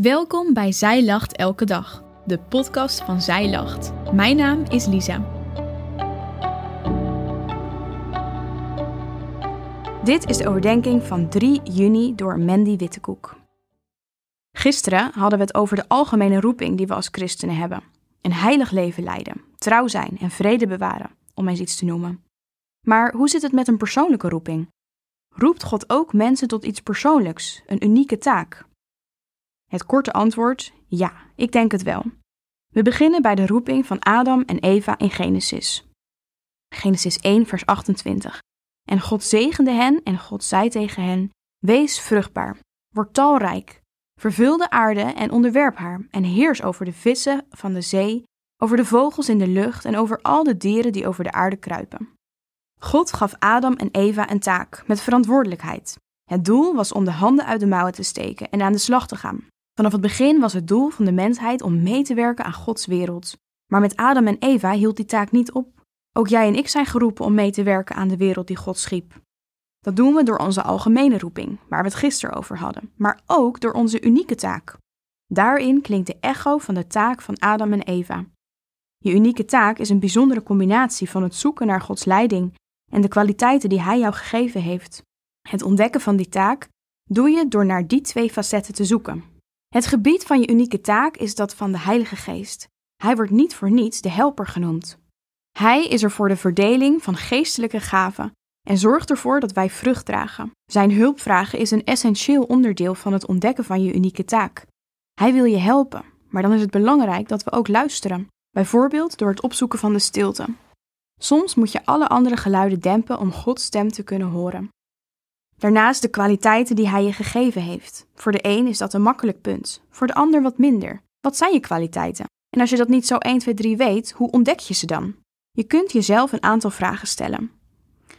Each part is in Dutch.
Welkom bij Zij Lacht Elke Dag, de podcast van Zij Lacht. Mijn naam is Lisa. Dit is de overdenking van 3 juni door Mandy Wittekoek. Gisteren hadden we het over de algemene roeping die we als christenen hebben. Een heilig leven leiden, trouw zijn en vrede bewaren, om eens iets te noemen. Maar hoe zit het met een persoonlijke roeping? Roept God ook mensen tot iets persoonlijks, een unieke taak? Het korte antwoord: ja, ik denk het wel. We beginnen bij de roeping van Adam en Eva in Genesis. Genesis 1, vers 28. En God zegende hen en God zei tegen hen: Wees vruchtbaar, word talrijk, vervul de aarde en onderwerp haar, en heers over de vissen van de zee, over de vogels in de lucht en over al de dieren die over de aarde kruipen. God gaf Adam en Eva een taak met verantwoordelijkheid. Het doel was om de handen uit de mouwen te steken en aan de slag te gaan. Vanaf het begin was het doel van de mensheid om mee te werken aan Gods wereld. Maar met Adam en Eva hield die taak niet op. Ook jij en ik zijn geroepen om mee te werken aan de wereld die God schiep. Dat doen we door onze algemene roeping, waar we het gisteren over hadden, maar ook door onze unieke taak. Daarin klinkt de echo van de taak van Adam en Eva. Je unieke taak is een bijzondere combinatie van het zoeken naar Gods leiding en de kwaliteiten die Hij jou gegeven heeft. Het ontdekken van die taak doe je door naar die twee facetten te zoeken. Het gebied van je unieke taak is dat van de Heilige Geest. Hij wordt niet voor niets de helper genoemd. Hij is er voor de verdeling van geestelijke gaven en zorgt ervoor dat wij vrucht dragen. Zijn hulp vragen is een essentieel onderdeel van het ontdekken van je unieke taak. Hij wil je helpen, maar dan is het belangrijk dat we ook luisteren, bijvoorbeeld door het opzoeken van de stilte. Soms moet je alle andere geluiden dempen om Gods stem te kunnen horen. Daarnaast de kwaliteiten die hij je gegeven heeft. Voor de een is dat een makkelijk punt, voor de ander wat minder. Wat zijn je kwaliteiten? En als je dat niet zo 1, 2, 3 weet, hoe ontdek je ze dan? Je kunt jezelf een aantal vragen stellen.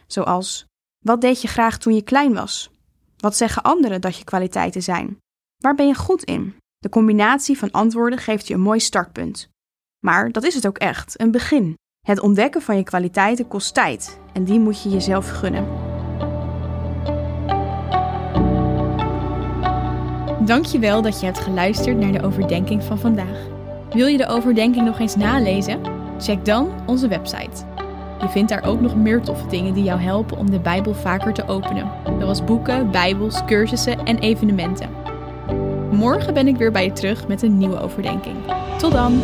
Zoals: Wat deed je graag toen je klein was? Wat zeggen anderen dat je kwaliteiten zijn? Waar ben je goed in? De combinatie van antwoorden geeft je een mooi startpunt. Maar dat is het ook echt, een begin. Het ontdekken van je kwaliteiten kost tijd en die moet je jezelf gunnen. Dankjewel dat je hebt geluisterd naar de overdenking van vandaag. Wil je de overdenking nog eens nalezen? Check dan onze website. Je vindt daar ook nog meer toffe dingen die jou helpen om de Bijbel vaker te openen, zoals boeken, Bijbels, cursussen en evenementen. Morgen ben ik weer bij je terug met een nieuwe overdenking. Tot dan!